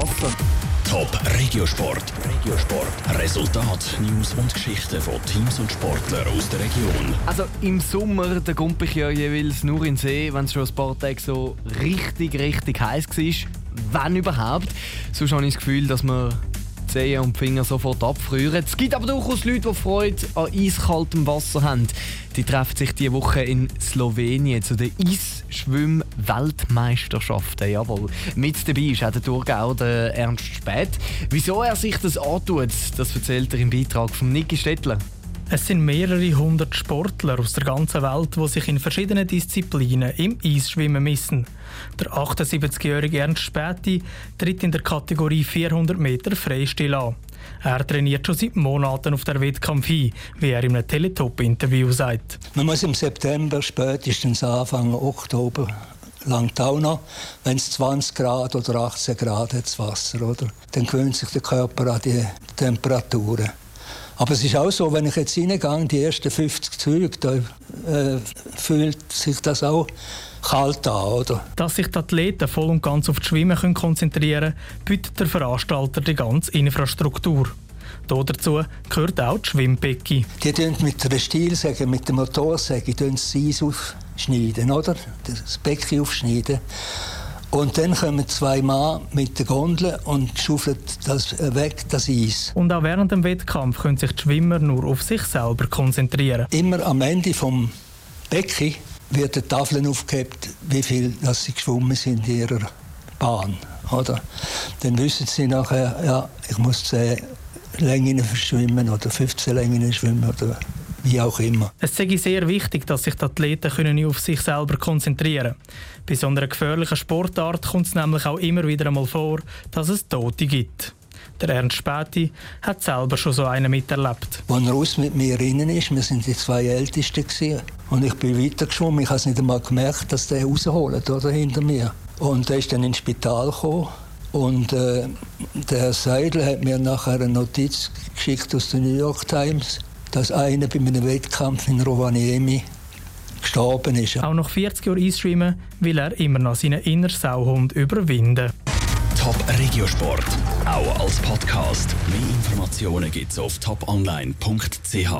Wasser. Top Regiosport. Regiosport. Resultat, News und Geschichten von Teams und Sportlern aus der Region. Also im Sommer da komme ich ja jeweils nur in den See, wenn es schon ein paar Tage so richtig, richtig heiß war. Wenn überhaupt. Sonst habe ich das Gefühl, dass man die Zehen und die Finger sofort abfrieren. Es gibt aber durchaus Leute, die Freude an eiskaltem Wasser haben. Die treffen sich diese Woche in Slowenien zu der Eisschwimm-Weltmeisterschaften. Jawohl. Mit dabei ist auch der Thurgau, der Ernst Spät. Wieso er sich das antut, das erzählt er im Beitrag von Niki Stettler. Es sind mehrere hundert Sportler aus der ganzen Welt, die sich in verschiedenen Disziplinen im Eisschwimmen missen. Der 78-jährige Ernst Späti tritt in der Kategorie 400 Meter Freistil an. Er trainiert schon seit Monaten auf der Wettkampf hin, wie er in einem Teletop-Interview sagt. Man muss im September spätestens Anfang Oktober langt auch noch, wenn es 20 Grad oder 18 Grad hat, das Wasser, oder? Dann gewöhnt sich der Körper an die Temperaturen. Aber es ist auch so, wenn ich jetzt reingehe, die ersten 50 Züge, da äh, fühlt sich das auch kalt an, oder? Dass sich die Athleten voll und ganz auf das Schwimmen können konzentrieren können, bietet der Veranstalter die ganze Infrastruktur. Hier dazu gehört auch die Schwimmbecken. Die tun mit der Stielsäge, mit der Motorsäge, das Eis aufschneiden, oder? Das Becken aufschneiden. Und dann kommen zwei Mann mit der Gondel und schaufeln das weg, das Eis. Und auch während dem Wettkampf können sich die Schwimmer nur auf sich selber konzentrieren. Immer am Ende vom Becken wird die Tafel aufgehebt, wie viel dass sie geschwommen sind in ihrer Bahn. Oder? Dann wissen sie nachher, ja, ich muss 10 Längen schwimmen oder 15 Längen schwimmen oder wie auch immer. Es ist sehr wichtig, dass sich die Athleten können auf sich selber konzentrieren können. Bei so einer gefährlichen Sportart kommt es nämlich auch immer wieder einmal vor, dass es Tote gibt. Der Ernst Späti hat selber schon so einen miterlebt. Als aus mit mir drinnen ist, wir sind die zwei Ältesten gewesen, und ich bin weitergeschwommen. Ich habe es nicht einmal gemerkt, dass der rausholt oder hinter mir. Und er ist dann ins Spital gekommen. Und äh, der Seidel hat mir nachher eine Notiz geschickt aus der New York Times dass einer bei einem Wettkampf in Rovaniemi gestorben ist. Auch nach 40 Jahren Eisschwimmen will er immer noch seinen inneren Sauhund überwinden. Top Regiosport, auch als Podcast. Mehr Informationen gibt's auf toponline.ch.